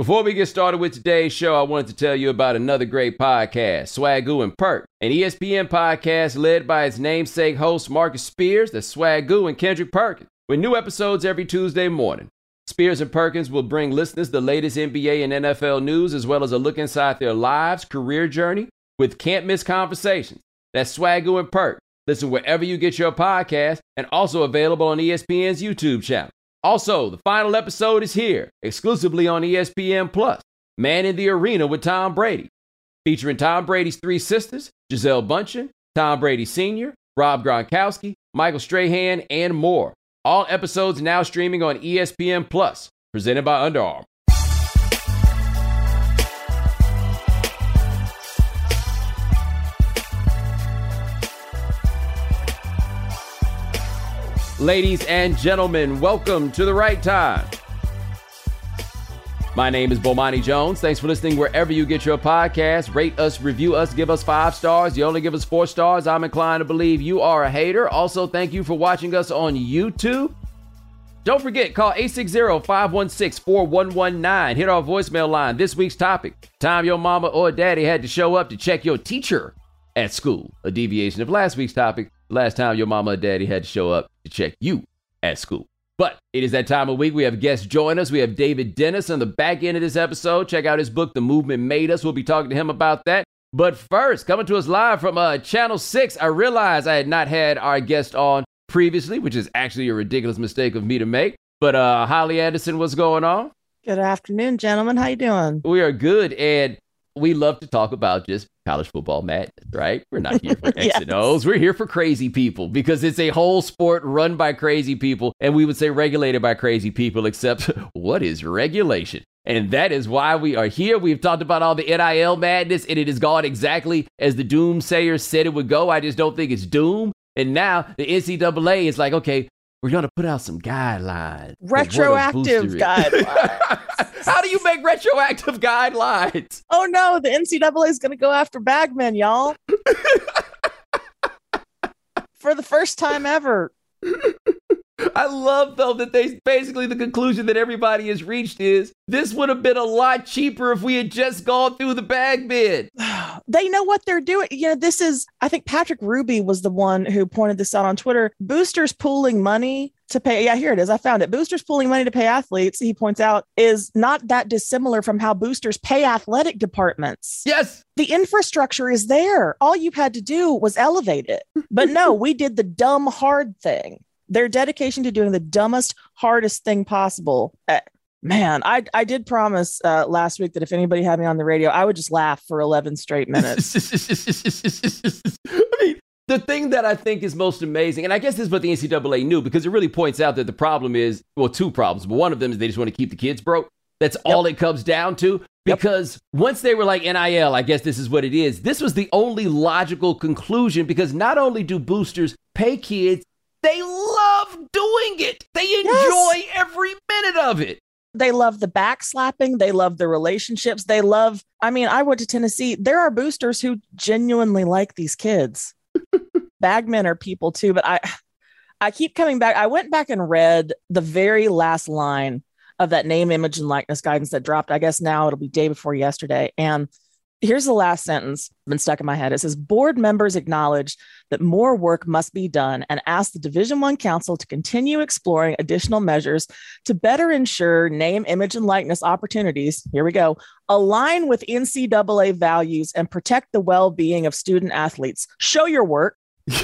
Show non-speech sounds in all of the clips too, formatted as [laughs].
Before we get started with today's show, I wanted to tell you about another great podcast, Swagu and Perk, an ESPN podcast led by its namesake host Marcus Spears, the Swagu and Kendrick Perkins, with new episodes every Tuesday morning. Spears and Perkins will bring listeners the latest NBA and NFL news, as well as a look inside their lives, career journey, with can't miss conversations. That's Swagu and Perk. Listen wherever you get your podcast, and also available on ESPN's YouTube channel. Also, the final episode is here, exclusively on ESPN Plus. Man in the Arena with Tom Brady, featuring Tom Brady's three sisters, Gisele Bundchen, Tom Brady Sr., Rob Gronkowski, Michael Strahan, and more. All episodes now streaming on ESPN Plus, presented by Under Armour. Ladies and gentlemen, welcome to the right time. My name is Bomani Jones. Thanks for listening wherever you get your podcast. Rate us, review us, give us five stars. You only give us four stars. I'm inclined to believe you are a hater. Also, thank you for watching us on YouTube. Don't forget, call 860-516-4119. Hit our voicemail line. This week's topic, time your mama or daddy had to show up to check your teacher at school. A deviation of last week's topic, last time your mama or daddy had to show up to check you at school. But it is that time of week. We have guests join us. We have David Dennis on the back end of this episode. Check out his book, The Movement Made Us. We'll be talking to him about that. But first, coming to us live from uh, Channel 6, I realized I had not had our guest on previously, which is actually a ridiculous mistake of me to make. But uh, Holly Anderson, what's going on? Good afternoon, gentlemen. How you doing? We are good, and we love to talk about just college football madness, right? We're not here for X [laughs] Yes. and O's. We're here for crazy people because it's a whole sport run by crazy people, and we would say regulated by crazy people, except [laughs] what is regulation? And that is why we are here. We've talked about all the NIL madness, and it has gone exactly as the doomsayers said it would go. I just don't think it's doom. And now the NCAA is like, okay, we're going to put out some guidelines. for what a Retroactive guidelines. [laughs] How do you make retroactive guidelines? oh no, the NCAA is going to go after bagmen, y'all. [laughs] For the first time ever. I love though that they basically the conclusion that everybody has reached is this would have been a lot cheaper if we had just gone through the bag bid. [sighs] They know what they're doing. You know, this is, I think Patrick Hruby was the one who pointed this out on Twitter. Boosters pooling money to pay. Yeah, here it is. I found it. Boosters pooling money to pay athletes, he points out, is not that dissimilar from how boosters pay athletic departments. Yes. the infrastructure is there. All you had to do was elevate it. But no, [laughs] we did the dumb, hard thing. Their dedication to doing the dumbest, hardest thing possible. Uh, man, I, I did promise uh, last week that if anybody had me on the radio, I would just laugh for 11 straight minutes. [laughs] I mean, the thing that I think is most amazing, and I guess this is what the NCAA knew because it really points out that the problem is well, two problems. But one of them is they just want to keep the kids broke. That's all it comes down to. Yep. Because once they were like NIL, I guess this is what it is. This was the only logical conclusion because not only do boosters pay kids, they love doing it. They enjoy every minute of it. they love the backslapping. They love the relationships. They love, I mean, I went to Tennessee. There are boosters who genuinely like these kids. [laughs] Bagmen are people too, but I I keep coming back. I went back and read the very last line of that name, image, and likeness guidance that dropped. I guess now it'll be day before yesterday. And here's the last sentence been stuck in my head. It says board members acknowledge that more work must be done and ask the Division One Council to continue exploring additional measures to better ensure name, image, and likeness opportunities. Here we go. Align with NCAA values and protect the well-being of student athletes. Show your work. [laughs]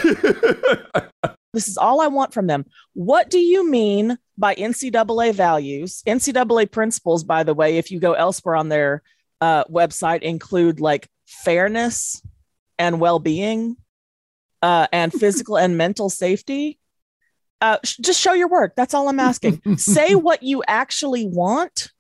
This is all I want from them. What do you mean by NCAA values? NCAA principles, by the way, if you go elsewhere on their uh, website, include like fairness and well being uh, and physical and mental safety. Uh, sh- just show your work. That's all I'm asking. [laughs] Say what you actually want.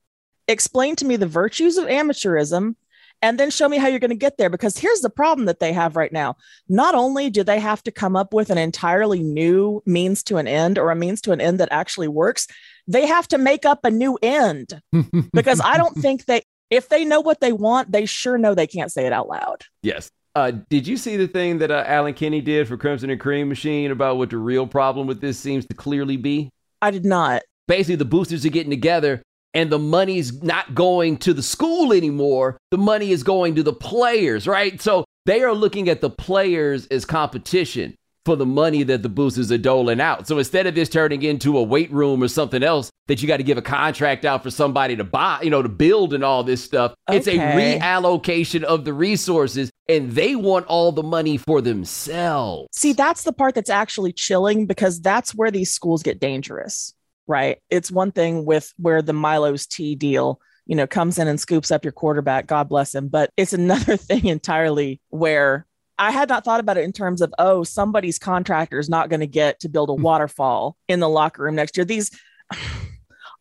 Explain to me the virtues of amateurism and then show me how you're going to get there. Because here's the problem that they have right now. Not only do they have to come up with an entirely new means to an end or a means to an end that actually works, they have to make up a new end [laughs] because I don't think they, if they know what they want, they sure know they can't say it out loud. Yes. Uh, did you see the thing that uh, Allen Kenney did for Crimson and Cream Machine about what the real problem with this seems to clearly be? I did not. Basically, the boosters are getting together and the money's not going to the school anymore. The money is going to the players, right? So they are looking at the players as competition for the money that the boosters are doling out. So instead of this turning into a weight room or something else that you got to give a contract out for somebody to buy, you know, to build and all this stuff, okay. it's a reallocation of the resources and they want all the money for themselves. See, that's the part that's actually chilling because that's where these schools get dangerous, right? It's one thing with where the Milo's Tea deal you know, comes in and scoops up your quarterback. God bless him. But it's another [laughs] thing entirely where I had not thought about it in terms of, oh, somebody's contractor is not going to get to build a hmm. waterfall in the locker room next year. These, [sighs]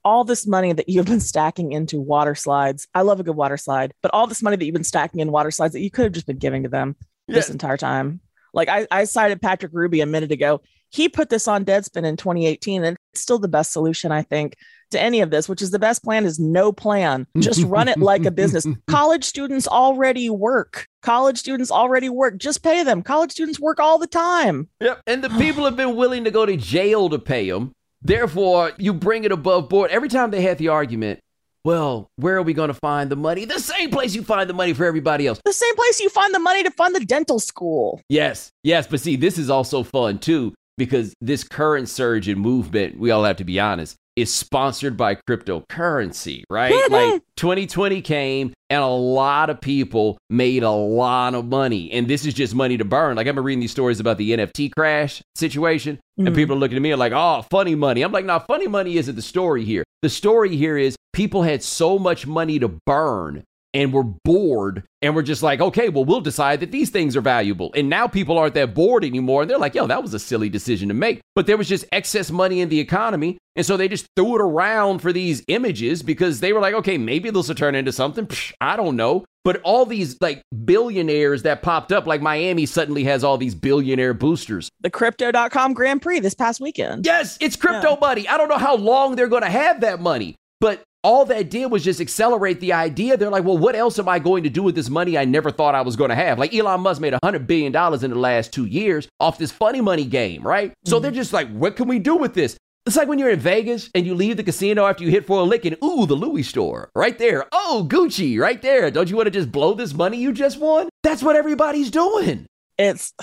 all this money that you've been stacking into water slides. I love a good water slide, but all this money that you've been stacking in water slides that you could have just been giving to them yeah. this entire time. Like I, I cited Patrick Hruby a minute ago. He put this on Deadspin in 2018, and it's still the best solution, I think, to any of this, which is the best plan is no plan. Just run it like a business. [laughs] College students already work. College students already work. Just pay them. College students work all the time. Yep. And the people have been willing to go to jail to pay them. Therefore, you bring it above board. Every time they had the argument, well, where are we going to find the money? The same place you find the money for everybody else. The same place you find the money to fund the dental school. Yes, yes. But see, this is also fun too, because this current surge in movement, we all have to be honest, is sponsored by cryptocurrency, right? [laughs] like 2020 came and a lot of people made a lot of money. And this is just money to burn. Like I've been reading these stories about the NFT crash situation, mm-hmm. and mm. people are looking at me like, oh, funny money. I'm like, no, funny money isn't the story here. The story here is people had so much money to burn and we're bored and we're just like, okay, well, we'll decide that these things are valuable. And now people aren't that bored anymore. And they're like, yo, that was a silly decision to make. But there was just excess money in the economy. And so they just threw it around for these images because they were like, okay, maybe this will turn into something. Psh, I don't know. But all these like billionaires that popped up, like Miami suddenly has all these billionaire boosters. The crypto.com Grand Prix this past weekend. Yes, it's crypto yeah. money. I don't know how long they're going to have that money. But all that did was just accelerate the idea. They're like, well, what else am I going to do with this money I never thought I was going to have? Like Elon Musk made $100 billion in the last two years off this funny money game, right? Mm-hmm. So they're just like, what can we do with this? It's like when you're in Vegas and you leave the casino after you hit for a lick and, ooh, the Louis store right there. Oh, Gucci right there. Don't you want to just blow this money you just won? That's what everybody's doing. It's,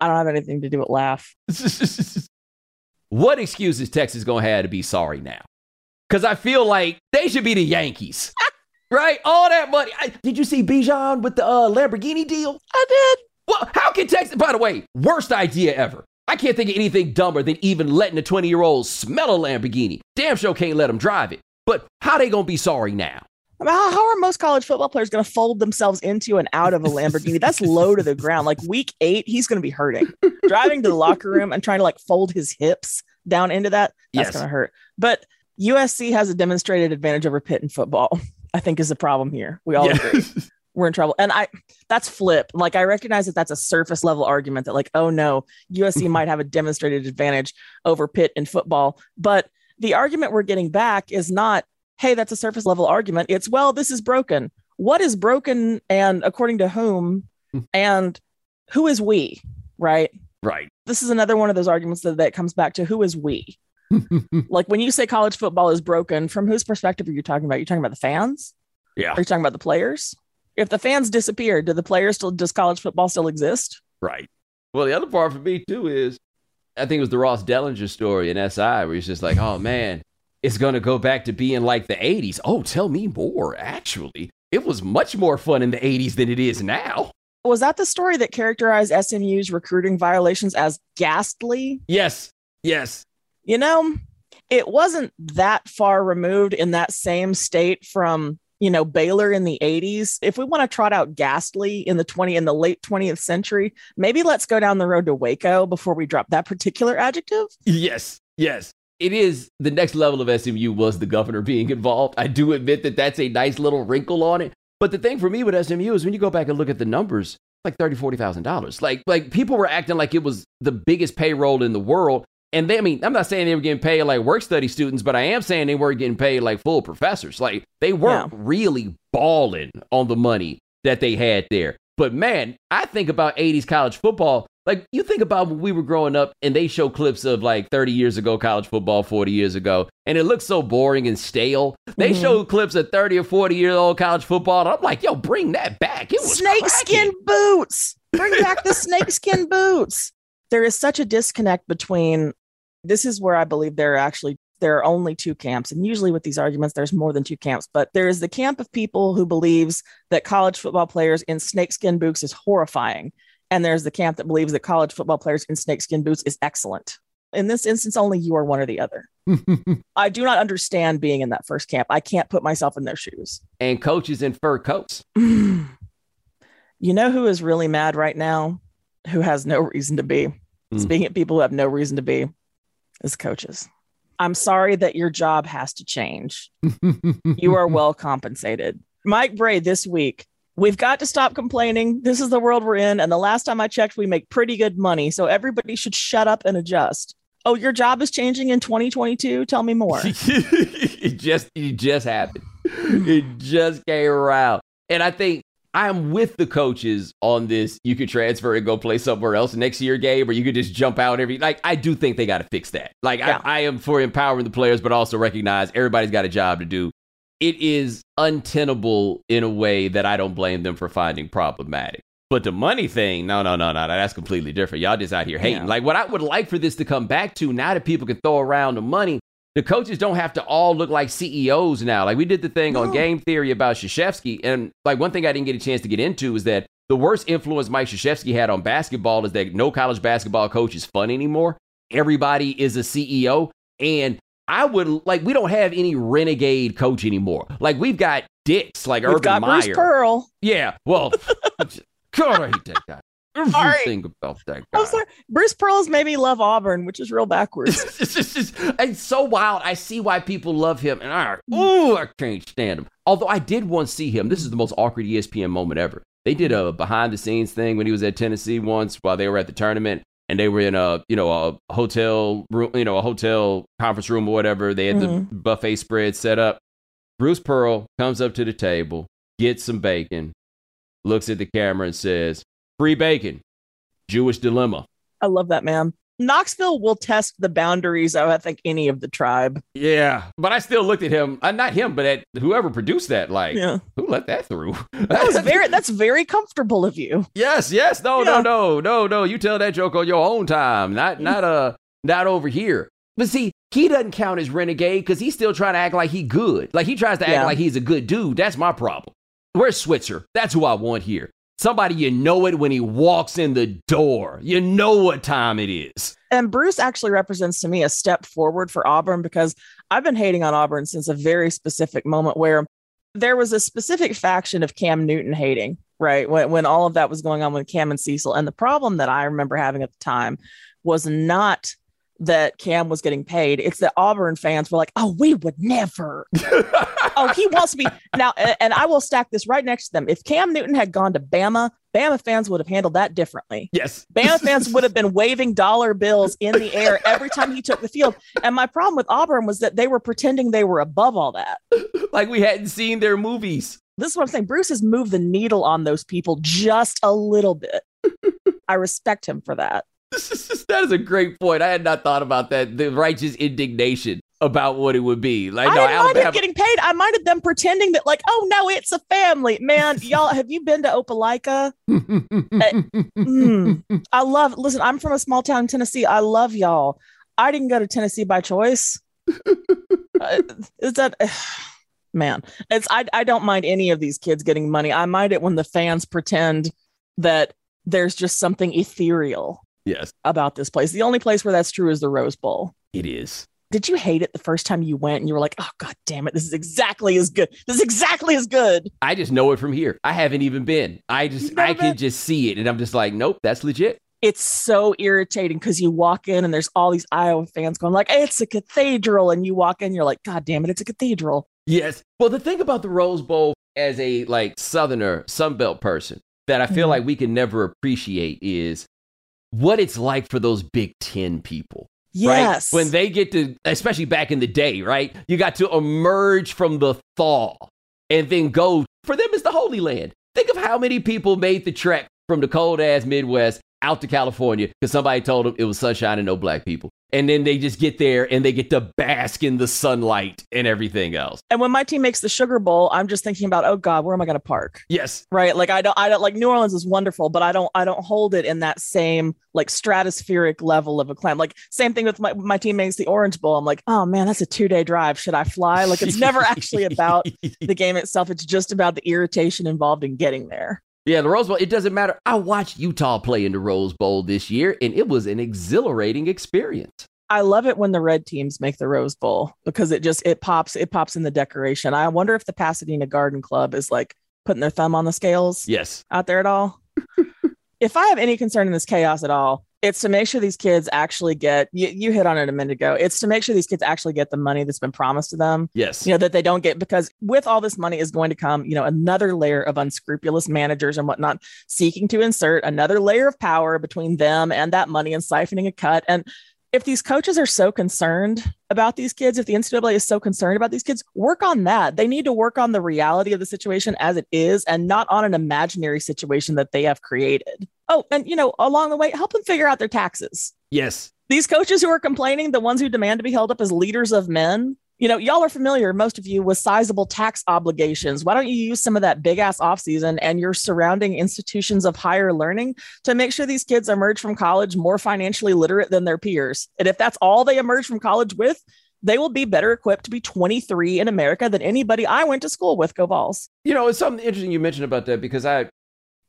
I don't have anything to do with laugh. [laughs] what excuse is Texas going to have to be sorry now? Because I feel like they should be the Yankees. [laughs] right? All that money. I, did you see Bijan with the uh, Lamborghini deal? I did. Well, how can Texas, by the way, worst idea ever. I can't think of anything dumber than even letting a 20 year old smell a Lamborghini. Damn sure can't let them drive it. But how they going to be sorry now? How, how are most college football players going to fold themselves into and out of a Lamborghini? That's low to the ground. Like week eight, he's going to be hurting. Driving to the locker room and trying to like fold his hips down into that, that's yes. going to hurt. But USC has a demonstrated advantage over Pitt in football. [laughs] I think is the problem here. We all yeah. agree. [laughs] We're in trouble. And I that's flip. Like I recognize that that's a surface level argument that like, oh no, USC mm-hmm. might have a demonstrated advantage over Pitt in football. But the argument we're getting back is not, hey, that's a surface level argument. It's well, this is broken. What is broken and according to whom hmm. and who is we? Right. Right. This is another one of those arguments that, that comes back to who is we? [laughs] like when you say college football is broken, from whose perspective are you talking about? You're talking about the fans? Yeah. Are you talking about the players? If the fans disappeared, do the players still does college football still exist? Right. Well, the other part for me too is I think it was the Ross Dellenger story in SI where he's just like, oh man, it's gonna go back to being like the 80s. Oh, tell me more. Actually, it was much more fun in the 80s than it is now. Was that the story that characterized SMU's recruiting violations as ghastly? Yes. Yes you know, it wasn't that far removed in that same state from you know Baylor in the 80s. If we want to trot out ghastly in the 20 in the late 20th century, maybe let's go down the road to Waco before we drop that particular adjective. Yes. Yes. It is the next level of SMU was the governor being involved. I do admit that that's a nice little wrinkle on it. But the thing for me with SMU is when you go back and look at the numbers, like thirty, forty thousand dollars. Like, like people were acting like it was the biggest payroll in the world. And they, I mean, I'm not saying they were getting paid like work study students, but I am saying they were getting paid like full professors. Like they weren't yeah. really balling on the money that they had there. But man, I think about 80s college football. Like you think about when we were growing up and they show clips of like 30 years ago college football, 40 years ago, and it looks so boring and stale. They Mhm. show clips of 30 or 40 year old college football, and I'm like, yo, bring that back. It was snakeskin boots. Bring back the snakeskin boots. There is such a disconnect between this is where I believe there are actually there are only two camps and usually with these arguments there's more than two camps but there is the camp of people who believes that college football players in snakeskin boots is horrifying and there's the camp that believes that college football players in snakeskin boots is excellent in this instance only you are one or the other [laughs] i do not understand being in that first camp i can't put myself in their shoes and coaches in fur coats. [sighs] you know who is really mad right now? Who has no reason to be? Hmm. Speaking of people who have no reason to be, is coaches. I'm sorry that your job has to change. You are well compensated. Mike Brey this week. We've got to stop complaining. This is the world we're in. And the last time I checked, we make pretty good money. So everybody should shut up and adjust. Oh, your job is changing in 2022? Tell me more. [laughs] it just it just happened. It just came around. And I think I'm with the coaches on this. You could transfer and go play somewhere else next year game, or you could just jump out every like I do think they gotta fix that. Like Yeah. I, I am for empowering the players, but also recognize everybody's got a job to do. It is untenable in a way that I don't blame them for finding problematic. But the money thing, no, no, no, no, that's completely different. Y'all just out here hating. Yeah. Like what I would like for this to come back to now that people can throw around the money, the coaches don't have to all look like CEOs now. Like we did the thing on game theory about Krzyzewski, and like one thing I didn't get a chance to get into is that the worst influence Mike Krzyzewski had on basketball is that no college basketball coach is fun anymore. Everybody is a CEO, and I would like we don't have any renegade coach anymore. Like we've got dicks like We've Urban got Meyer. Bruce Pearl. Yeah, well, [laughs] God, I hate that guy. Sorry. About that guy. I'm sorry. Bruce Pearl's made me love Auburn, which is real backwards. [laughs] it's, just, it's, it's so wild. I see why people love him, and I, ooh, I can't stand him. Although I did once see him. This is the most awkward ESPN moment ever. They did a behind the scenes thing when he was at Tennessee once while they were at the tournament, and they were in a you know a hotel room, you know a hotel conference room or whatever. They had the mm-hmm. buffet spread set up. Bruce Pearl comes up to the table, gets some bacon, looks at the camera and says, "Free bacon, Jewish dilemma." I love that man. Knoxville will test the boundaries of I think any of the tribe. Yeah, but I still looked at him. Uh, not him, but at whoever produced that. Like, Yeah. who let that through? That was [laughs] very that's very comfortable of you. yes, yes. No, Yeah. no, no, no, no. You tell that joke on your own time. Not, not uh, not over here. But see, he doesn't count as renegade because he's still trying to act like he good. Like he tries to act Yeah. like he's a good dude. That's my problem. Where's Switzer? That's who I want here. Somebody you know it when he walks in the door. You know what time it is. And Bruce actually represents to me a step forward for Auburn because I've been hating on Auburn since a very specific moment where there was a specific faction of Cam Newton hating, right? When, when all of that was going on with Cam and Cecil. And the problem that I remember having at the time was not that Cam was getting paid. It's that Auburn fans were like, oh, we would never. [laughs] oh, he wants to be now. And I will stack this right next to them. If Cam Newton had gone to Bama, Bama fans would have handled that differently. yes. Bama fans would have [laughs] been waving dollar bills in the air every time he took the field. And my problem with Auburn was that they were pretending they were above all that. [laughs] like we hadn't seen their movies. This is what I'm saying. Bruce has moved the needle on those people just a little bit. I respect him for that. [laughs] that is a great point. I had not thought about that. The righteous indignation about what it would be. Like, I no, didn't mind him Alabama. getting paid. I minded them pretending that, like, oh no, it's a family. Man, [laughs] y'all, have you been to Opelika? [laughs] Mm. I love. Listen, I'm from a small town in Tennessee. I love y'all. I didn't go to Tennessee by choice. Uh, is that man? It's I. I don't mind any of these kids getting money. I mind it when the fans pretend that there's just something ethereal yes, about this place. The only place where that's true is the Rose Bowl. it is. Did you hate it the first time you went and you were like, oh god damn it, this is exactly as good. This is exactly as good. I just know it from here. I haven't even been. I just, I can been? just see it, and I'm just like, nope, that's legit. it's so irritating because you walk in and there's all these Iowa fans going like, "It's a cathedral," and you walk in, you're like, "God damn it, it's a cathedral." Yes. Well, the thing about the Rose Bowl as a like Southerner, Sunbelt person that I feel Mhm. like we can never appreciate is what it's like for those Big Ten people. Yes, Right? When they get to, especially back in the day, right? You got to emerge from the thaw and then go. For them, it's the Holy Land. Think of how many people made the trek from the cold ass Midwest out to California because somebody told them it was sunshine and no black people. And then they just get there and they get to bask in the sunlight and everything else. And when my team makes the Sugar Bowl, I'm just thinking about, oh God, where am I going to park? Yes. Right. Like I don't, I don't like New Orleans is wonderful, but I don't, I don't hold it in that same like stratospheric level of acclaim. Like same thing with my, my team makes the Orange Bowl. I'm like, oh man, that's a two day drive. Should I fly? Like it's never [laughs] actually about the game itself. It's just about the irritation involved in getting there. Yeah, the Rose Bowl, it doesn't matter. I watched Utah play in the Rose Bowl this year, and it was an exhilarating experience. I love it when the red teams make the Rose Bowl because it just it pops it pops in the decoration. I wonder if the Pasadena Garden Club is like putting their thumb on the scales. Yes. Out there at all. [laughs] if I have any concern in this chaos at all, it's to make sure these kids actually get you, you hit on it a minute ago it's to make sure these kids actually get the money that's been promised to them. Yes. You know that they don't get because with all this money is going to come you know another layer of unscrupulous managers and whatnot seeking to insert another layer of power between them and that money and siphoning a cut. And if these coaches are so concerned about these kids, if the NCAA is so concerned about these kids, work on that. They need to work on the reality of the situation as it is and not on an imaginary situation that they have created. Oh, and you know, along the way, help them figure out their taxes. Yes. These coaches who are complaining, the ones who demand to be held up as leaders of men, you know, y'all are familiar, most of you, with sizable tax obligations. Why don't you use some of that big ass offseason and your surrounding institutions of higher learning to make sure these kids emerge from college more financially literate than their peers? And if that's all they emerge from college with, they will be better equipped to be 23 in America than anybody I went to school with. Go. You know, it's something interesting you mentioned about that because I,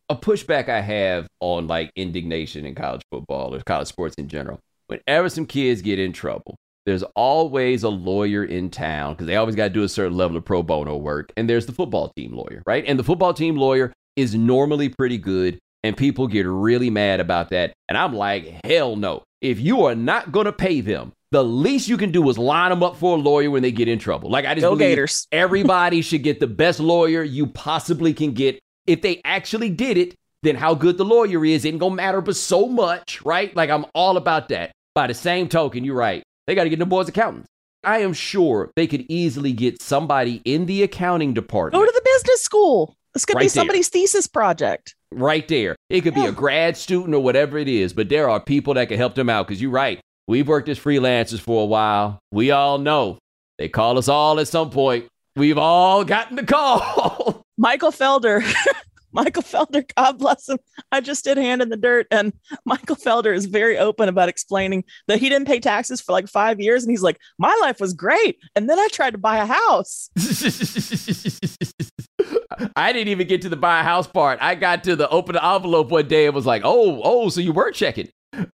a pushback I have on like indignation in college football or college sports in general. Whenever some kids get in trouble, there's always a lawyer in town because they always got to do a certain level of pro bono work. And there's the football team lawyer, right? And the football team lawyer is normally pretty good. And people get really mad about that. And I'm like, hell no. If you are not going to pay them, the least you can do is line them up for a lawyer when they get in trouble. Like I just Go believe Gators. [laughs] everybody should get the best lawyer you possibly can get. If they actually did it, then how good the lawyer is ain't gonna matter but so much, right? Like I'm all about that. By the same token, you're right. They got to get the boys accountants. I am sure they could easily get somebody in the accounting department. Go to the business school. This could Right be there. somebody's thesis project. right there. It could be a grad student or whatever it is, but there are people that can help them out because you're right. We've worked as freelancers for a while. We all know they call us all at some point. We've all gotten the call. [laughs] Michael Felder. [laughs] Michael Felder, God bless him. I just did hand in the dirt, and Michael Felder is very open about explaining that he didn't pay taxes for like five years, and he's like, "My life was great, and then I tried to buy a house." [laughs] I didn't even get to the buy a house part. I got to the open the envelope one day and was like, "Oh, oh, so you were checking."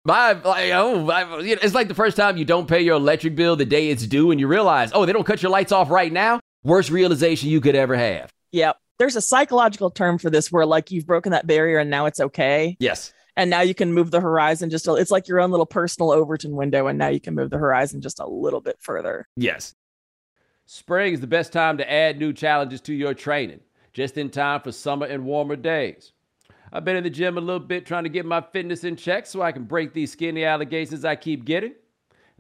My, like, oh, I, you know, it's like the first time you don't pay your electric bill the day it's due, and you realize, oh, they don't cut your lights off right now. Worst realization you could ever have. Yep. There's a psychological term for this where like you've broken that barrier and now it's okay. Yes. And now you can move the horizon just a, it's like your own little personal Overton window and now you can move the horizon just a little bit further. Yes. Spring is the best time to add new challenges to your training, just in time for summer and warmer days. I've been in the gym a little bit trying to get my fitness in check so I can break these skinny allegations I keep getting.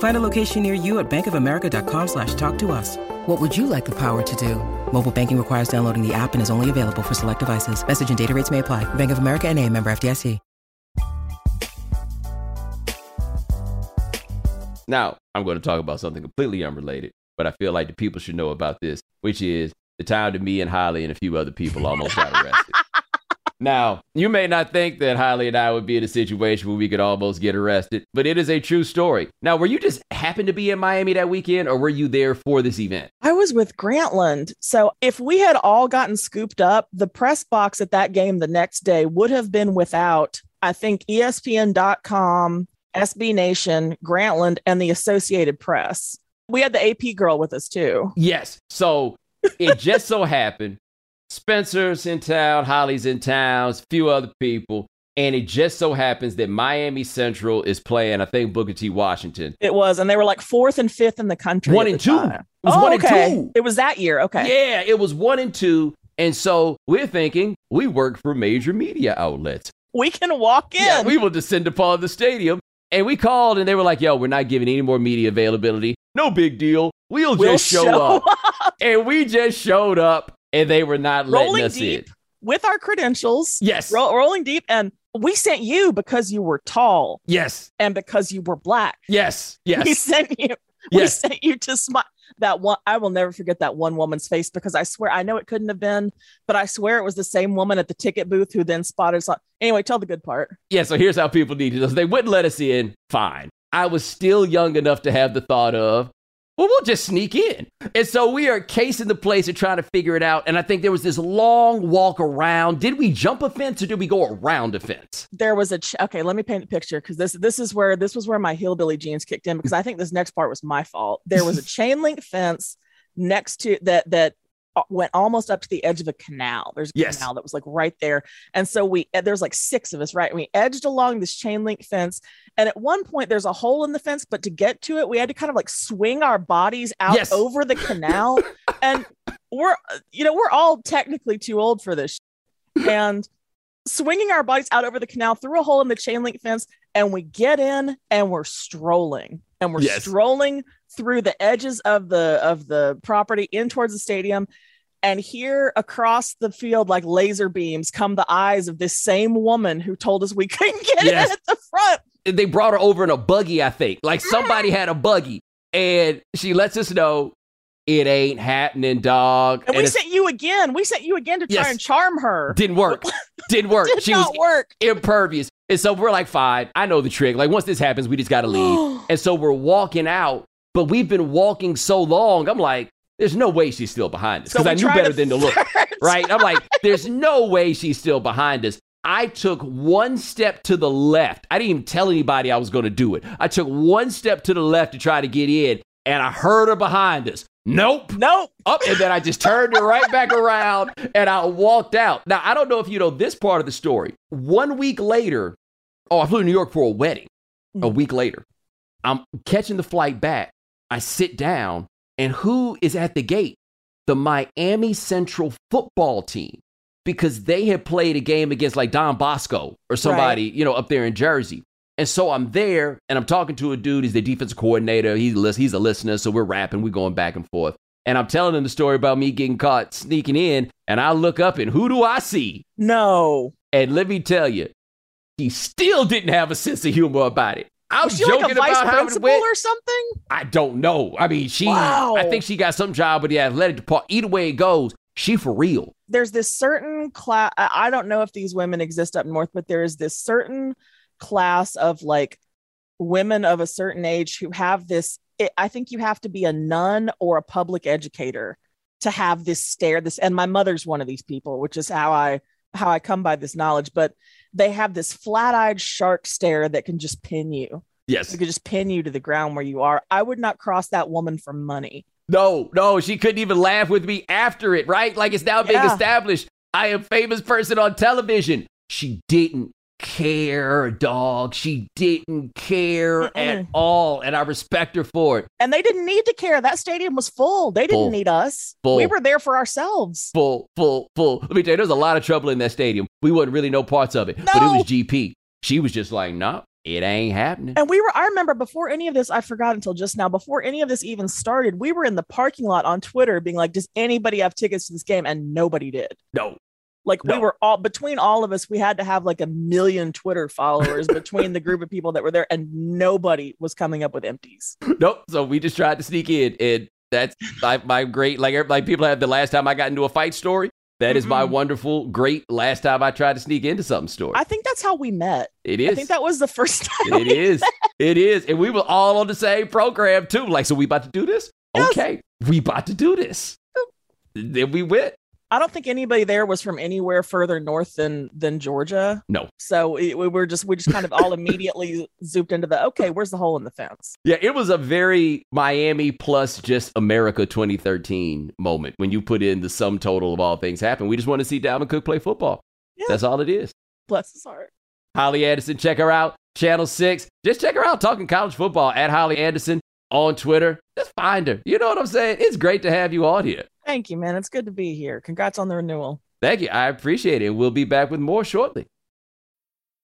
Find a location near you at bankofamerica.com slash talk to us. What would you like the power to do? Mobile banking requires downloading the app and is only available for select devices. Message and data rates may apply. Bank of America and a member FDIC. Now, I'm going to talk about something completely unrelated, but I feel like the people should know about this, which is the time to me and Holly and a few other people almost got arrested. [laughs] Now, you may not think that Holly and I would be in a situation where we could almost get arrested, but it is a true story. Now, were you just happened to be in Miami that weekend or were you there for this event? I was with Grantland. So if we had all gotten scooped up, the press box at that game the next day would have been without, I think, ESPN.com, SB Nation, Grantland, and the Associated Press. We had the AP girl with us too. Yes. So it just so happened Spencer's in town, Holly's in town, a few other people. And it just so happens that Miami Central is playing, I think, Booker T. Washington. It was, and they were like fourth and fifth in the country. One and two. Time. It was oh, one okay. and two. It was that year. Okay. Yeah, it was one and two. And so we're thinking we work for major media outlets. We can walk in. Yeah, we will descend upon the stadium. And we called and they were like, yo, we're not giving any more media availability. No big deal. We'll, We'll just show, show up. [laughs] and we just showed up and they were not letting rolling us deep in. with our credentials. Yes. Ro- rolling deep, and we sent you because you were tall yes. and because you were black. Yes. Yes. We sent you. We sent you to smile. That one, I will never forget that one woman's face because I swear I know it couldn't have been, but I swear it was the same woman at the ticket booth who then spotted us. Anyway, tell the good part. Yeah, so here's how people needed us. They wouldn't let us in. Fine. I was still young enough to have the thought of, well, we'll just sneak in. And so we are casing the place and trying to figure it out. And I think there was this long walk around. Did we jump a fence or did we go around a fence? There was a ch- okay. Let me paint a picture because this this is where this was where my hillbilly genes kicked in because I think this next part was my fault. There was a chain link fence next to that that went almost up to the edge of a canal. There's a Yes. canal that was like right there. And so we, uh, there's like six of us, right? We edged along this chain link fence. And at one point, there's a hole in the fence, but to get to it, we had to kind of like swing our bodies out Yes. over the canal. [laughs] and we're, you know, we're all technically too old for this. And swinging our bodies out over the canal through a hole in the chain link fence. And we get in and we're strolling and we're Yes. strolling through the edges of the of the property in towards the stadium and here across the field like laser beams come the eyes of this same woman who told us we [laughs] couldn't get Yes. in at the front They brought her over in a buggy, I think. Like somebody had a buggy. And she lets us know it ain't happening, dog. and we it's- sent you again we sent you again to try Yes. and charm her didn't work. [laughs] Didn't work. did she was work impervious. And so we're like, fine, I know the trick. Like once this happens, we just gotta leave. [gasps] and so we're walking out, but we've been walking so long. I'm like, there's no way she's still behind us because we I knew better than to look. [laughs] Right? I'm like, there's no way she's still behind us. I took one step to the left. I didn't even tell anybody I was going to do it. I took one step to the left to try to get in, and I heard her behind us. Nope. nope Up, and then I just turned it right back around and I walked out. Now, I don't know if you know this part of the story. One week later, oh, I flew to New York for a wedding. A Mhm. week later, I'm catching the flight back. I sit down, and who is at the gate? The Miami Central football team, because they had played a game against like Don Bosco or somebody, you know, up there in Jersey. And so I'm there and I'm talking to a dude. He's the defensive coordinator. He's, he's a listener. So we're rapping. We're going back and forth. And I'm telling him the story about me getting caught sneaking in. And I look up and who do I see? no And let me tell you, he still didn't have a sense of humor about it. I was was she joking like a vice about principal went. or something I don't know. I mean, she, Wow. I think she got some job with the athletic department. Either way it goes, she for real. there's this certain class I I don't know if these women exist up north, but there is this certain class of like women of a certain age who have this. It, I think you have to be a nun or a public educator to have this stare. This, and my mother's one of these people, which is how I how I come by this knowledge. But they have this flat-eyed shark stare that can just pin you. Yes. It could just pin you to the ground where you are. I would not cross that woman for money. No, no, she couldn't even laugh with me after it, right? Like it's now being Yeah. established. I am famous person on television. She didn't care, dog. She didn't care at Mm-mm. all. And I respect her for it. And they didn't need to care. That stadium was full. They didn't Full. need us. Full. We were there for ourselves. Full, full, full. Let me tell you, there's a lot of trouble in that stadium. We wouldn't really no parts of it. no. But it was GP. She was just like, nah, it ain't happening. And we were, I remember before any of this, I forgot until just now, before any of this even started, we were in the parking lot on Twitter being like, does anybody have tickets to this game? And nobody did. No. Like No. we were all between all of us, we had to have like a million Twitter followers [laughs] between the group of people that were there, and nobody was coming up with empties. Nope. So we just tried to sneak in, and that's my, my great like like people have the last time I got into a fight story. That is my Mhm. wonderful, great last time I tried to sneak into something story. I think that's how we met. it I think that was the first [laughs] time. It is. It is. And we were all on the same program too. Like, so we about to do this? Yes. Okay. We about to do this. Then we went. I don't think anybody there was from anywhere further north than than Georgia. No. So we, we were just we just kind of all [laughs] immediately zooped into the okay, where's the hole in the fence? Yeah, it was a very Miami plus just America 2013 moment when you put in the sum total of all things happen. We just want to see Dalvin Cook play football. Yeah. That's all it is. Bless his heart. Holly Anderson, check her out. Channel 6. Just check her out talking college football at Holly Anderson on Twitter. Just find her. You know what I'm saying? It's great to have you on here. Thank you, man. It's good to be here. Congrats on the renewal. Thank you. I appreciate it. We'll be back with more shortly.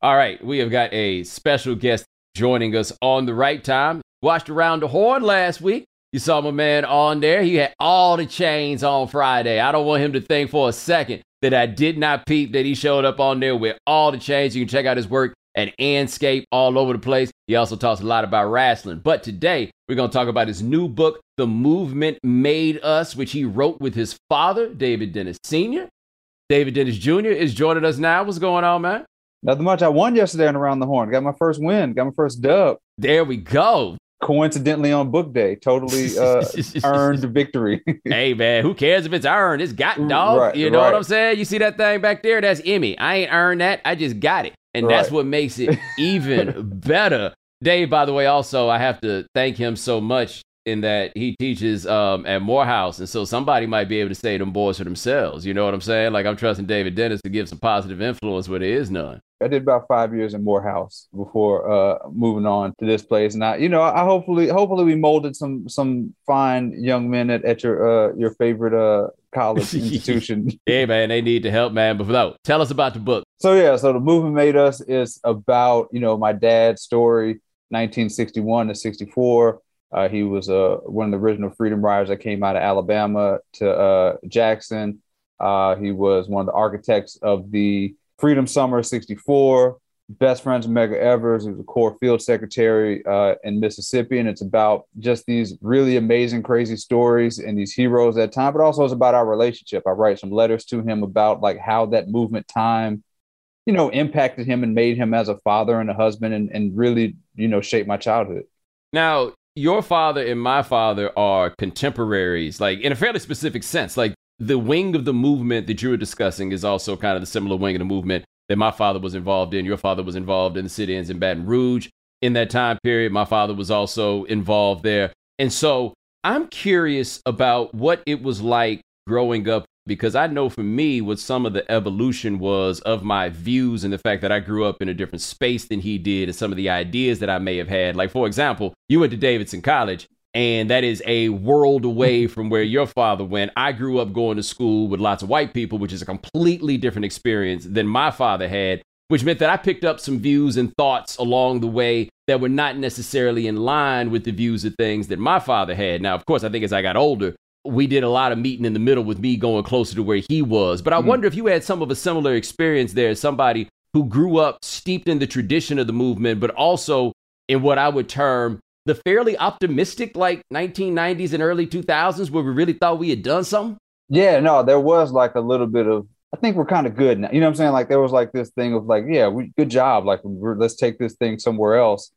All right, we have got a special guest joining us on the right time. Watched around the horn last week. You saw my man on there. He had all the chains on Friday. I don't want him to think for a second that I did not peep that he showed up on there with all the chains. You can check out his work at Andscape all over the place. He also talks a lot about wrestling. But today, we're going to talk about his new book, The Movement Made Us, which he wrote with his father, David Dennis Sr. David Dennis Jr. is joining us now. What's going on, man? Nothing much. I won yesterday on Around the Horn. Got my first win. Got my first dub. There we go. Coincidentally on book day. Totally uh, [laughs] earned victory. [laughs] hey man, who cares if it's earned? It's got dog. Right, you know what. I'm saying? You see that thing back there? That's Emmy. I ain't earned that. I just got it. And that's what makes it [laughs] even better. Dave, by the way, also I have to thank him so much in that he teaches um, at Morehouse. And so somebody might be able to say them boys for themselves. You know what I'm saying? Like I'm trusting David Dennis to give some positive influence where there is none. I did about five years in Morehouse before uh, moving on to this place. And I, you know, I hopefully, hopefully we molded some some fine young men at, at your uh, your favorite uh, college [laughs] institution. [laughs] Hey man, they need to help, man. But no, tell us about the book. So yeah, so the movement made us is about you know my dad's story, 1961 to 64. Uh, he was uh, one of the original freedom riders that came out of Alabama to uh, Jackson. Uh, he was one of the architects of the Freedom Summer '64. Best friends with Medgar Evers. Was a CORE Field Secretary uh, in Mississippi, and it's about just these really amazing, crazy stories and these heroes at time. But also, it's about our relationship. I write some letters to him about like how that movement time you know, impacted him and made him as a father and a husband and, and really, you know, shaped my childhood. Now, your father and my father are contemporaries, like in a fairly specific sense. Like the wing of the movement that you were discussing is also kind of the similar wing of the movement that my father was involved in. Your father was involved in the sit ins in Baton Rouge in that time period. My father was also involved there. And so I'm curious about what it was like growing up because I know for me what some of the evolution was of my views and the fact that I grew up in a different space than he did and some of the ideas that I may have had. Like, for example, you went to Davidson College, and that is a world away from where your father went. I grew up going to school with lots of white people, which is a completely different experience than my father had, which meant that I picked up some views and thoughts along the way that were not necessarily in line with the views of things that my father had. Now, of course, I think as I got older, we did a lot of meeting in the middle with me going closer to where he was. But I Mhm. wonder if you had some of a similar experience there as somebody who grew up steeped in the tradition of the movement, but also in what I would term the fairly optimistic, like 1990s and early 2000s, where we really thought we had done something. Yeah, no, there was like a little bit of, I think we're kind of good now. You know what I'm saying? Like there was like this thing of like, yeah, we good job. Like let's take this thing somewhere else.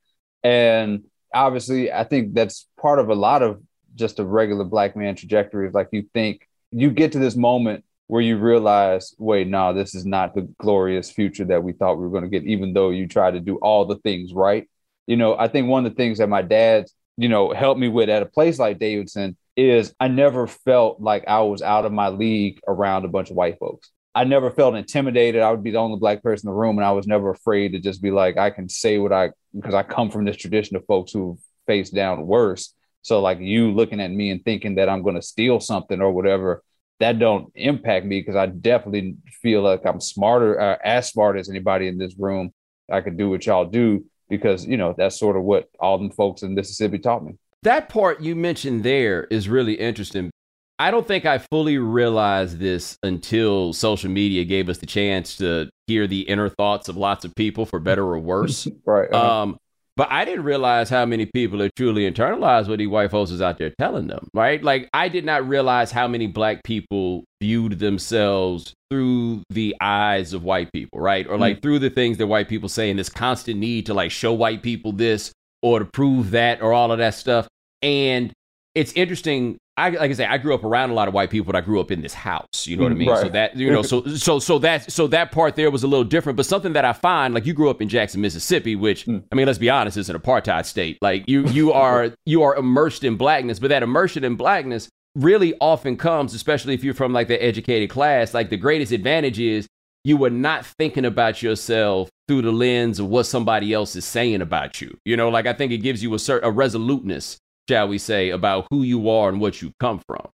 And obviously, I think that's part of a lot of just a regular black man trajectory. Is like you think you get to this moment where you realize, wait, no, this is not the glorious future that we thought we were going to get, even though you try to do all the things right. You know, I think one of the things that my dad, you know, helped me with at a place like Davidson is I never felt like I was out of my league around a bunch of white folks. I never felt intimidated. I would be the only black person in the room, and I was never afraid to just be like, I can say what I because I come from this tradition of folks who face down worse. So like you looking at me and thinking that I'm going to steal something or whatever, that don't impact me because I definitely feel like I'm smarter, uh, as smart as anybody in this room. I could do what y'all do because you know that's sort of what all them folks in Mississippi taught me. That part you mentioned there is really interesting. I don't think I fully realized this until social media gave us the chance to hear the inner thoughts of lots of people, for better or worse. [laughs] right. Uh-huh. Um, but I didn't realize how many people are truly internalized what these white folks is out there telling them, right? Like I did not realize how many black people viewed themselves through the eyes of white people, right? Or like mm. through the things that white people say and this constant need to like show white people this or to prove that or all of that stuff. And it's interesting I like I say, I grew up around a lot of white people, but I grew up in this house. You know what I mean? Right. So that you know, so [laughs] so so that so that part there was a little different. But something that I find, like you grew up in Jackson, Mississippi, which mm. I mean, let's be honest, is an apartheid state. Like you you [laughs] are you are immersed in blackness, but that immersion in blackness really often comes, especially if you're from like the educated class. Like the greatest advantage is you were not thinking about yourself through the lens of what somebody else is saying about you. You know, like I think it gives you a certain a resoluteness shall we say, about who you are and what you come from.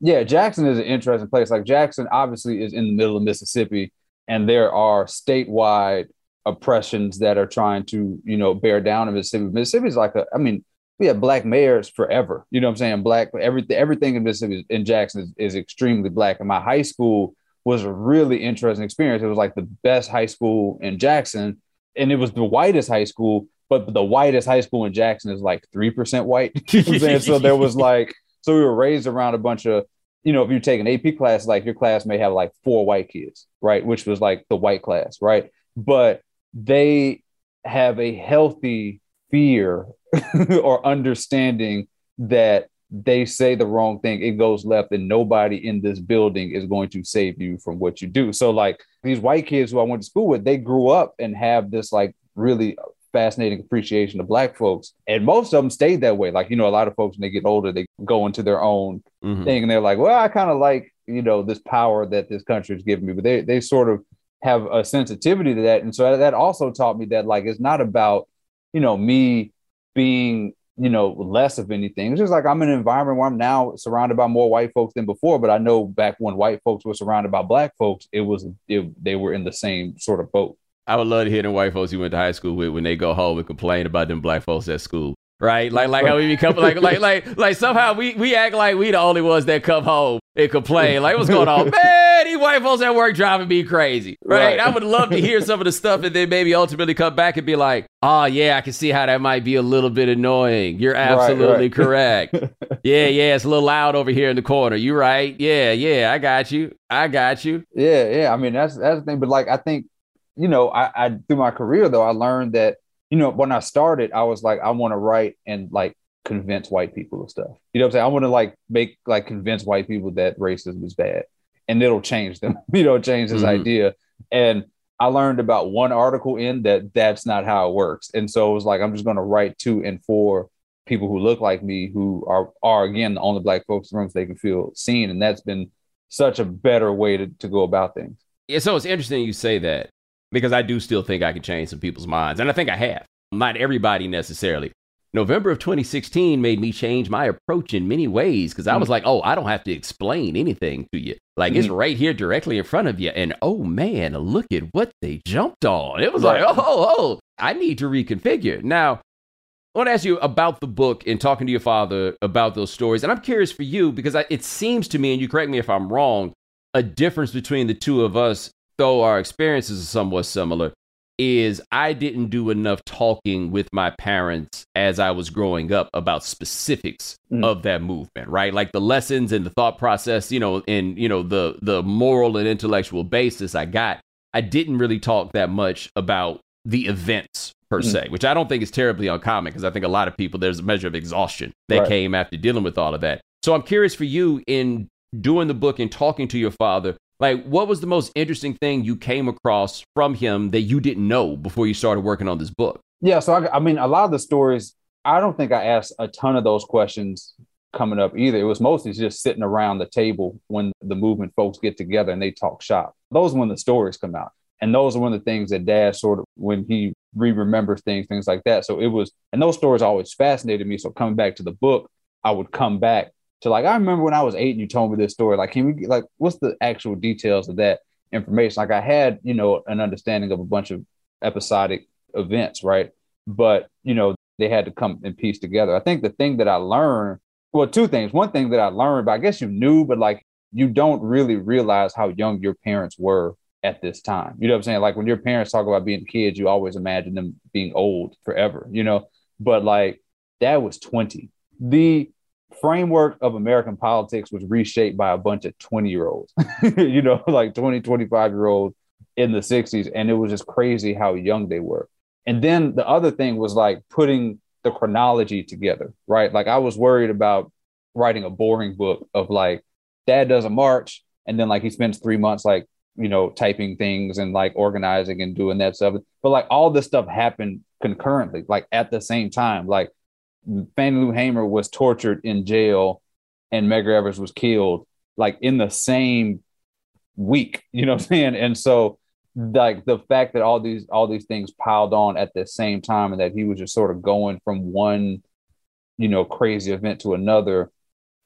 Yeah, Jackson is an interesting place. Like Jackson obviously is in the middle of Mississippi, and there are statewide oppressions that are trying to, you know, bear down in Mississippi. Mississippi is like a, I mean, we have black mayors forever. You know what I'm saying? Black everything everything in Mississippi in Jackson is, is extremely black. And my high school was a really interesting experience. It was like the best high school in Jackson, and it was the whitest high school, but the whitest high school in Jackson is like 3% white. [laughs] so there was like, so we were raised around a bunch of, you know, if you take an AP class, like your class may have like four white kids, right? Which was like the white class, right? But they have a healthy fear [laughs] or understanding that they say the wrong thing, it goes left, and nobody in this building is going to save you from what you do. So, like these white kids who I went to school with, they grew up and have this like really fascinating appreciation of black folks. And most of them stayed that way. Like, you know, a lot of folks when they get older, they go into their own mm-hmm. thing and they're like, well, I kind of like, you know, this power that this country is giving me. But they they sort of have a sensitivity to that. And so that also taught me that like it's not about, you know, me being you know, less of anything. It's just like I'm in an environment where I'm now surrounded by more white folks than before. But I know back when white folks were surrounded by black folks, it was it, they were in the same sort of boat. I would love to hear them white folks you went to high school with when they go home and complain about them black folks at school. Right? Like like how we become [laughs] like like like like somehow we we act like we the only ones that come home and complain. Like what's going on? [laughs] Man, these white folks at work driving me crazy. Right? right? I would love to hear some of the stuff and then maybe ultimately come back and be like, oh yeah, I can see how that might be a little bit annoying. You're absolutely right, right. correct. [laughs] yeah, yeah, it's a little loud over here in the corner. You right. Yeah, yeah, I got you. I got you. Yeah, yeah. I mean that's that's the thing. But like I think you know, I, I through my career though, I learned that, you know, when I started, I was like, I want to write and like convince white people of stuff. You know what I'm saying? I want to like make like convince white people that racism is bad and it'll change them, [laughs] you know, change this mm-hmm. idea. And I learned about one article in that that's not how it works. And so it was like, I'm just going to write to and for people who look like me, who are, are again, the only black folks in rooms they can feel seen. And that's been such a better way to, to go about things. Yeah. So it's interesting you say that because I do still think I can change some people's minds. And I think I have. Not everybody necessarily. November of 2016 made me change my approach in many ways because I was mm. like, oh, I don't have to explain anything to you. Like mm-hmm. it's right here directly in front of you. And oh man, look at what they jumped on. It was right. like, oh, oh, I need to reconfigure. Now, I want to ask you about the book and talking to your father about those stories. And I'm curious for you because I, it seems to me, and you correct me if I'm wrong, a difference between the two of us though our experiences are somewhat similar, is I didn't do enough talking with my parents as I was growing up about specifics mm. of that movement, right? Like the lessons and the thought process, you know, and you know the the moral and intellectual basis I got. I didn't really talk that much about the events per mm. se, which I don't think is terribly uncommon because I think a lot of people there's a measure of exhaustion that right. came after dealing with all of that. So I'm curious for you in doing the book and talking to your father, like, what was the most interesting thing you came across from him that you didn't know before you started working on this book? Yeah, so I, I mean, a lot of the stories, I don't think I asked a ton of those questions coming up either. It was mostly just sitting around the table when the movement folks get together and they talk shop. Those are when the stories come out. And those are one of the things that dad sort of, when he re remembers things, things like that. So it was, and those stories always fascinated me. So coming back to the book, I would come back to like, I remember when I was eight and you told me this story. Like, can we, like, what's the actual details of that information? Like, I had, you know, an understanding of a bunch of episodic events, right? But, you know, they had to come and piece together. I think the thing that I learned, well, two things. One thing that I learned, but I guess you knew, but like you don't really realize how young your parents were at this time. You know what I'm saying? Like when your parents talk about being kids, you always imagine them being old forever, you know? But like dad was 20. The framework of American politics was reshaped by a bunch of 20 year olds, [laughs] you know, like 20, 25 year olds in the 60s. And it was just crazy how young they were. And then the other thing was like putting the chronology together, right? Like I was worried about writing a boring book of like dad does a march and then like he spends three months like you know typing things and like organizing and doing that stuff but like all this stuff happened concurrently like at the same time like Fannie Lou Hamer was tortured in jail and Medgar Evers was killed like in the same week [laughs] you know what I'm saying? And so like the fact that all these all these things piled on at the same time and that he was just sort of going from one you know crazy event to another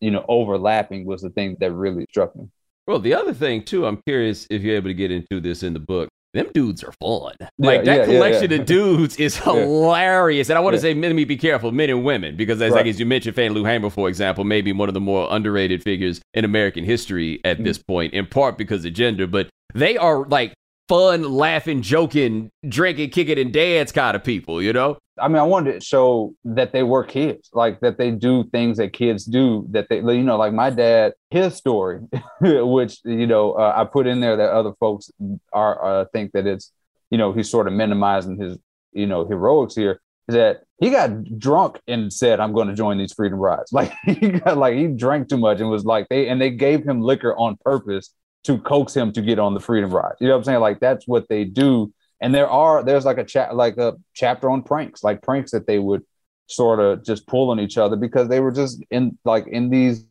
you know overlapping was the thing that really struck me. Well the other thing too i'm curious if you're able to get into this in the book them dudes are fun. Like yeah, that yeah, collection yeah, of dudes is [laughs] hilarious. And I want to say, let me be careful, men and women, because as right. like as you mentioned, Fannie Lou Hamer, for example, maybe one of the more underrated figures in American history at mm-hmm. this point, in part because of gender. But they are like fun, laughing, joking, drinking, kicking, and dance kind of people, you know? I mean, I wanted to show that they were kids, like that they do things that kids do, that they, you know, like my dad, his story, [laughs] which, you know, uh, I put in there that other folks are, uh, think that it's, you know, he's sort of minimizing his, you know, heroics here, is that he got drunk and said, I'm going to join these freedom rides. [laughs] Like he got, like, he drank too much and was like, they, and they gave him liquor on purpose to coax him to get on the freedom ride. You know what I'm saying? Like that's what they do. And there are there's like a chat like a chapter on pranks, like pranks that they would sort of just pull on each other because they were just in like in these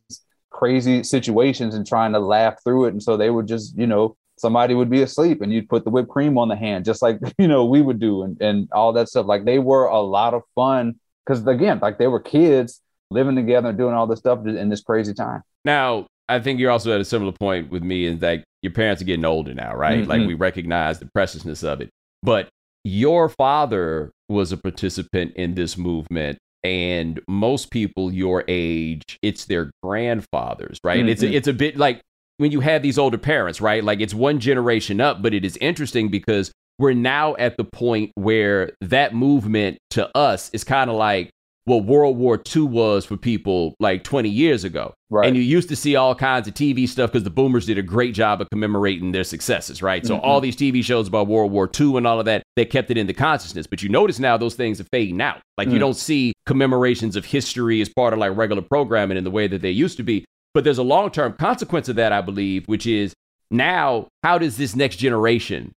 crazy situations and trying to laugh through it. And so they would just, you know, somebody would be asleep and you'd put the whipped cream on the hand, just like [laughs] you know we would do, and and all that stuff. Like they were a lot of fun because again, like they were kids living together and doing all this stuff in this crazy time. Now, I think you're also at a similar point with me in that your parents are getting older now, right? Mm-hmm. Like we recognize the preciousness of it. But your father was a participant in this movement and most people your age it's their grandfathers right mm-hmm. it's a, it's a bit like when you have these older parents right like it's one generation up but it is interesting because we're now at the point where that movement to us is kind of like what World War II was for people like 20 years ago. Right. And you used to see all kinds of TV stuff because the boomers did a great job of commemorating their successes, right? So mm-hmm. all these TV shows about World War II and all of that, they kept it in the consciousness. But you notice now those things are fading out. Like mm. you don't see commemorations of history as part of like regular programming in the way that they used to be. But there's a long term consequence of that, I believe, which is now how does this next generation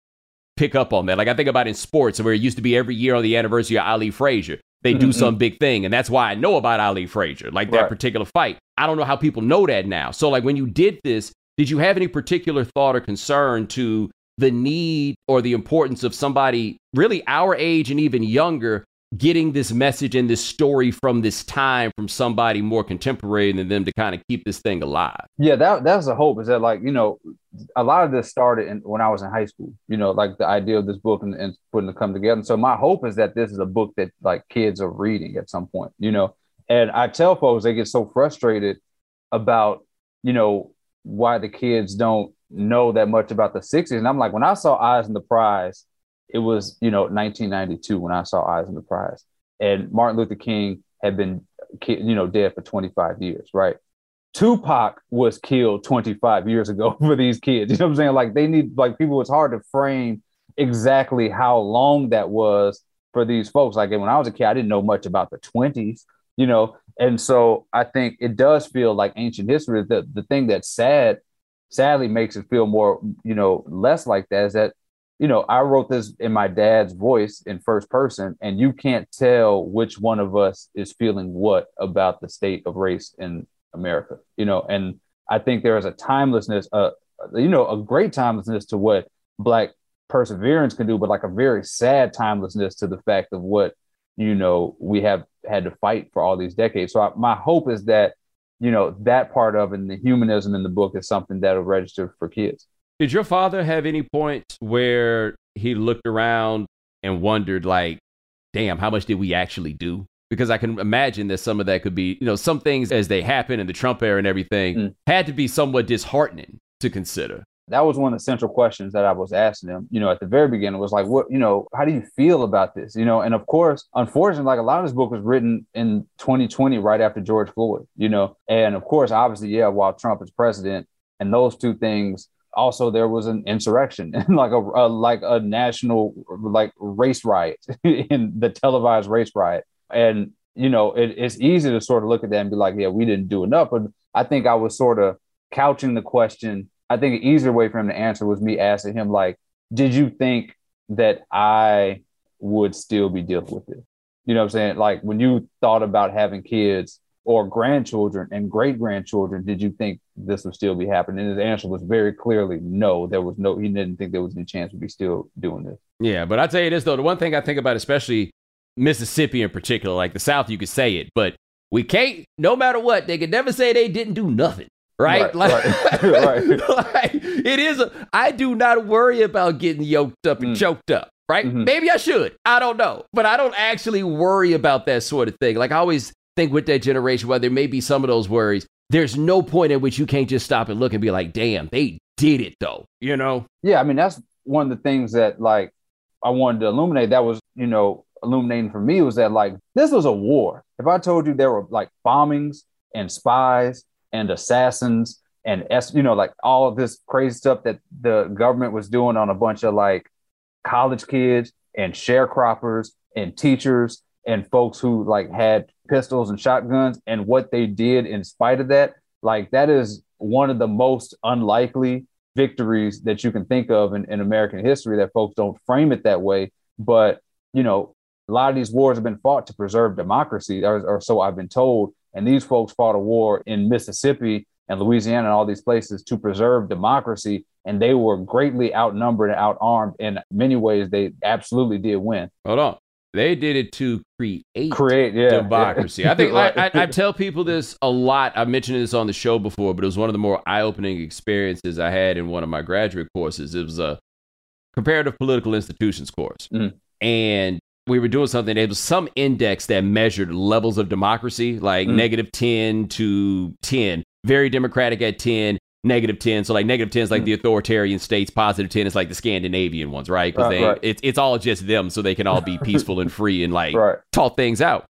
pick up on that? Like I think about in sports where it used to be every year on the anniversary of Ali Frazier they do mm-hmm. some big thing. And that's why I know about Ali Frazier, like that right. particular fight. I don't know how people know that now. So, like, when you did this, did you have any particular thought or concern to the need or the importance of somebody really our age and even younger getting this message and this story from this time from somebody more contemporary than them to kind of keep this thing alive. Yeah, that that's the hope. Is that like you know, a lot of this started in, when I was in high school. You know, like the idea of this book and, and putting it come together. And so my hope is that this is a book that like kids are reading at some point. You know, and I tell folks they get so frustrated about you know why the kids don't know that much about the 60s. And I'm like, when I saw Eyes on the Prize it was you know 1992 when I saw Eyes on the Prize, and Martin Luther King had been you know dead for 25 years, right? Tupac was killed 25 years ago [laughs] for these kids. You know what I'm saying? Like they need like people. It's hard to frame exactly how long that was for these folks. Like when I was a kid, I didn't know much about the 20s. You know, and so I think it does feel like ancient history. The the thing that's sad, sadly, makes it feel more you know less like that is that you know, I wrote this in my dad's voice in first person, and you can't tell which one of us is feeling what about the state of race in America, you know, and I think there is a timelessness, uh, you know, a great timelessness to what Black perseverance can do, but like a very sad timelessness to the fact of what, you know, we have had to fight for all these decades. So I, my hope is that, you know, that part of and the humanism in the book is something that'll register for kids. Did your father have any points where he looked around and wondered, like, damn, how much did we actually do? Because I can imagine that some of that could be, you know, some things as they happen in the Trump era and everything mm. had to be somewhat disheartening to consider. That was one of the central questions that I was asking them, you know, at the very beginning was like, what, you know, how do you feel about this? You know, and of course, unfortunately, like a lot of this book was written in 2020, right after George Floyd, you know, and of course, obviously, yeah, while Trump is president, and those two things also there was an insurrection [laughs] like a, a, like a national like race riot [laughs] in the televised race riot. And you know it, it's easy to sort of look at that and be like yeah we didn't do enough. But i think i was sort of couching the question. I think an easier way for him to answer was me asking him like did you think that i would still be dealing with it? You know what i'm saying? Like when you thought about having kids or grandchildren and great grandchildren, did you think this would still be happening? And his answer was very clearly no. There was no. He didn't think there was any chance we'd be still doing this. Yeah, but I tell you this though, the one thing I think about, especially Mississippi in particular, like the South, you could say it, but we can't. No matter what, they could never say they didn't do nothing. Right, right like, [laughs] right. [laughs] like it is. A, I do not worry about getting yoked up and mm. choked up right? Mm-hmm. Maybe I should. I don't know. But I don't actually worry about that sort of thing. Like I always think with that generation, while there may be some of those worries, there's no point at which you can't just stop and look and be like, damn, they did it though, you know? Yeah, I mean, that's one of the things that like I wanted to illuminate. That was, you know, illuminating for me was that like this was a war. If I told you there were like bombings and spies and assassins and you know like all of this crazy stuff that the government was doing on a bunch of like college kids and sharecroppers and teachers and folks who like had pistols and shotguns and what they did in spite of that like that is one of the most unlikely victories that you can think of in, in american history that folks don't frame it that way. But you know a lot of these wars have been fought to preserve democracy or, or so i've been told. And these folks fought a war in mississippi and louisiana and all these places to preserve democracy and they were greatly outnumbered and outarmed in many ways. They absolutely did win. Hold on they did it to create create yeah, democracy. Yeah. I [laughs] think. I, I, I, tell people this a lot. I mentioned this on the show before, but it was one of the more eye-opening experiences I had in one of my graduate courses. It was a comparative political institutions course, mm-hmm. and we were doing something. There was some index that measured levels of democracy, like mm-hmm. negative ten to ten, very democratic at ten, negative 10. So like negative 10 is like mm. the authoritarian states, positive 10 is like the Scandinavian ones, right? Because they right. it's it's all just them so they can all be [laughs] peaceful and free and like right. talk things out.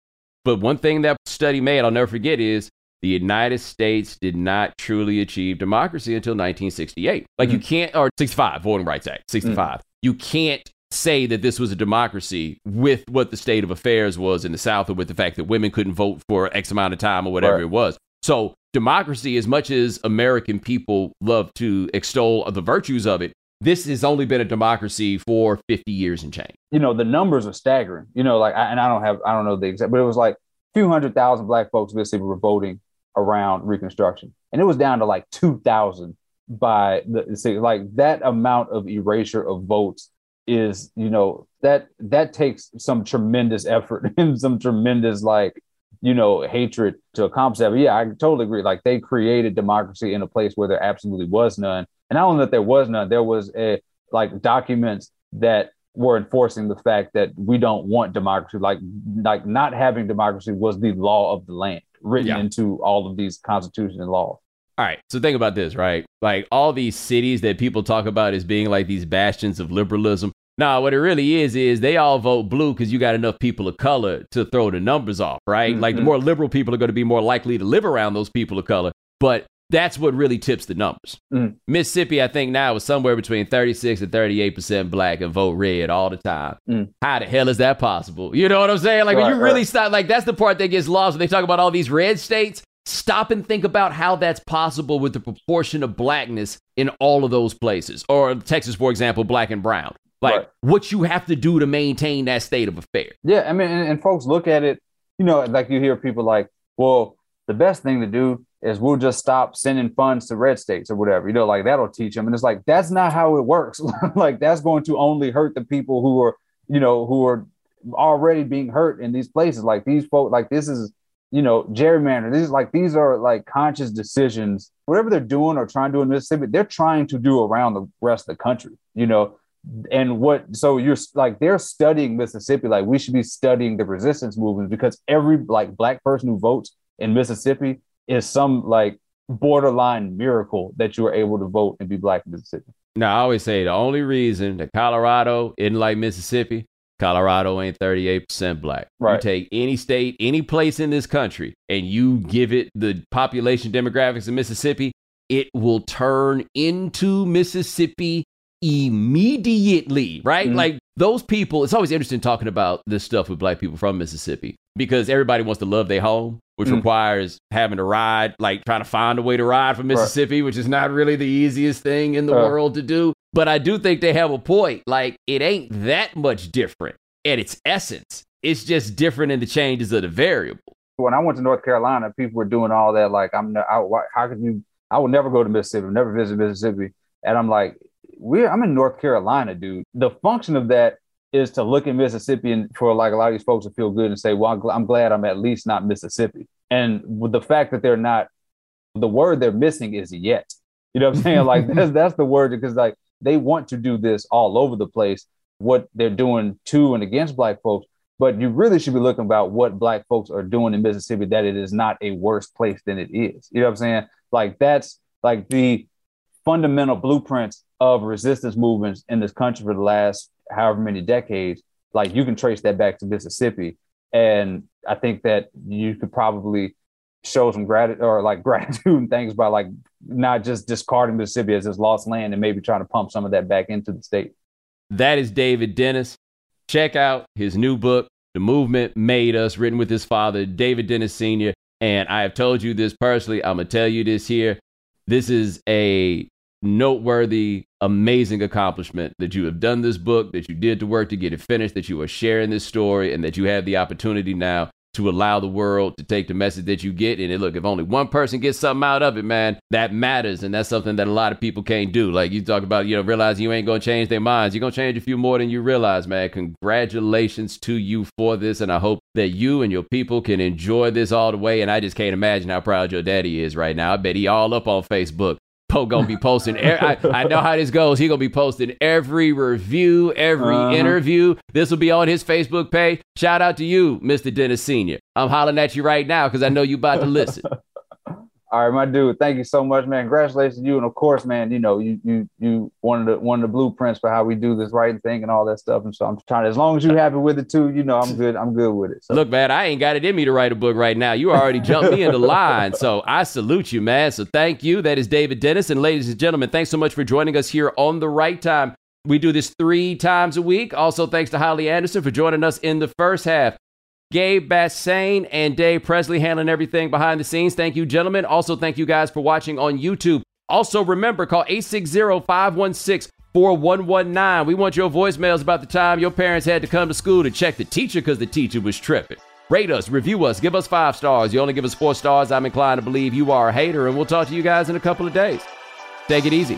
But one thing that study made, I'll never forget, is the United States did not truly achieve democracy until 1968. Like mm. you can't, or 65, Voting Rights Act, 65. Mm. You can't say that this was a democracy with what the state of affairs was in the South or with the fact that women couldn't vote for X amount of time or whatever right. it was. So democracy, as much as American people love to extol the virtues of it, this has only been a democracy for 50 years and change. You know, the numbers are staggering. You know, like, and I don't have, I don't know the exact, but it was like a few hundred thousand black folks basically were voting around Reconstruction, and it was down to like 2,000 by the like that amount of erasure of votes is, you know, that that takes some tremendous effort [laughs] and some tremendous like you know, hatred to accomplish that. But yeah, I totally agree. Like they created democracy in a place where there absolutely was none. And not only that there was none, there was a like documents that were enforcing the fact that we don't want democracy. Like like not having democracy was the law of the land written yeah. into all of these constitutions and laws. All right. So think about this, right? Like all these cities that people talk about as being like these bastions of liberalism. Nah, what it really is is they all vote blue because you got enough people of color to throw the numbers off, right? Mm-hmm. Like the more liberal people are going to be more likely to live around those people of color, but that's what really tips the numbers. Mm. Mississippi, I think now is somewhere between 36 and 38 percent black and vote red all the time. Mm. How the hell is that possible? You know what I'm saying? Like right, when you really right. start, like that's the part that gets lost when they talk about all these red states. Stop and think about how that's possible with the proportion of blackness in all of those places, or Texas, for example, black and brown like Right. what you have to do to maintain that state of affairs. Yeah, I mean, and, and folks look at it, you know, like you hear people like, well, the best thing to do is we'll just stop sending funds to red states or whatever, you know, like that'll teach them. And it's like, that's not how it works. [laughs] like, that's going to only hurt the people who are, you know, who are already being hurt in these places. Like, these folks, like, this is, you know, gerrymander. These like these are like conscious decisions. Whatever they're doing or trying to do in Mississippi, they're trying to do around the rest of the country. You know, and what so you're like they're studying Mississippi like we should be studying the resistance movements because every like black person who votes in Mississippi is some like borderline miracle that you are able to vote and be black in Mississippi. Now, I always say the only reason that Colorado isn't like Mississippi, Colorado ain't 38% black. right. You take any state, any place in this country, and you give it the population demographics of Mississippi, it will turn into Mississippi immediately, right? Mhm. Like those people, it's always interesting talking about this stuff with black people from Mississippi because everybody wants to love their home, which Mm. requires having to ride, like trying to find a way to ride from Mississippi, which is not really the easiest thing in the Uh. world to do. But I do think they have a point. Like it ain't that much different at its essence. It's just different in the changes of the variable. When I went to North Carolina, people were doing all that. Like, I'm not, I, why- how could you? I would never go to Mississippi, never visit Mississippi. And I'm like, we're I'm in North Carolina, dude. The function of that is to look at Mississippi and for like a lot of these folks to feel good and say, well, I'm, gl- I'm glad I'm at least not Mississippi. And with the fact that they're not, the word they're missing is yet. You know what I'm [laughs] saying? Like that's that's the word because like they want to do this all over the place. What they're doing to and against black folks, but you really should be looking about what black folks are doing in Mississippi. That it is not a worse place than it is. You know what I'm saying? Like that's like the fundamental blueprints of resistance movements in this country for the last however many decades. Like you can trace that back to Mississippi, and I think that you could probably show some gratitude or like [laughs] gratitude and things by like not just discarding Mississippi as this lost land and maybe trying to pump some of that back into the state. That is David Dennis. Check out his new book, The Movement Made Us, written with his father, David Dennis Sr. And I have told you this personally. I'm going to tell you this here. This is a noteworthy, amazing accomplishment that you have done this book, that you did the work to get it finished, that you are sharing this story, and that you have the opportunity now to allow the world to take the message that you get. And look, if only one person gets something out of it, man, that matters. And that's something that a lot of people can't do. Like you talk about, you know, realizing you ain't going to change their minds. You're going to change a few more than you realize, man. Congratulations to you for this. And I hope that you and your people can enjoy this all the way. And I just can't imagine how proud your daddy is right now. I bet he all up on Facebook. Poe gonna be posting. I know how this goes. He gonna be posting every review, every Uh-huh. interview. This will be on his Facebook page. Shout out to you, Mr. Dennis Senior. I'm hollering at you right now because I know you about to listen. [laughs] All right, my dude. Thank you so much, man. Congratulations to you, and of course, man. You know, you you you one of the one of the blueprints for how we do this writing thing and all that stuff. And so I'm trying. As long as you happy with it too, you know, I'm good. I'm good with it. So Look, man, I ain't got it in me to write a book right now. You already jumped me into line. So I salute you, man. So thank you. That is David Dennis. And ladies and gentlemen, thanks so much for joining us here on The Right Time. We do this three times a week. Also, thanks to Holly Anderson for joining us in the first half. Gabe Bassane and Dave Presley handling everything behind the scenes. Thank you, gentlemen. Also, thank you guys for watching on YouTube. Also, remember, call 860-516-4119. We want your voicemails about the time your parents had to come to school to check the teacher because the teacher was tripping. Rate us, review us, give us five stars. You only give us four stars, I'm inclined to believe you are a hater, and we'll talk to you guys in a couple of days. Take it easy.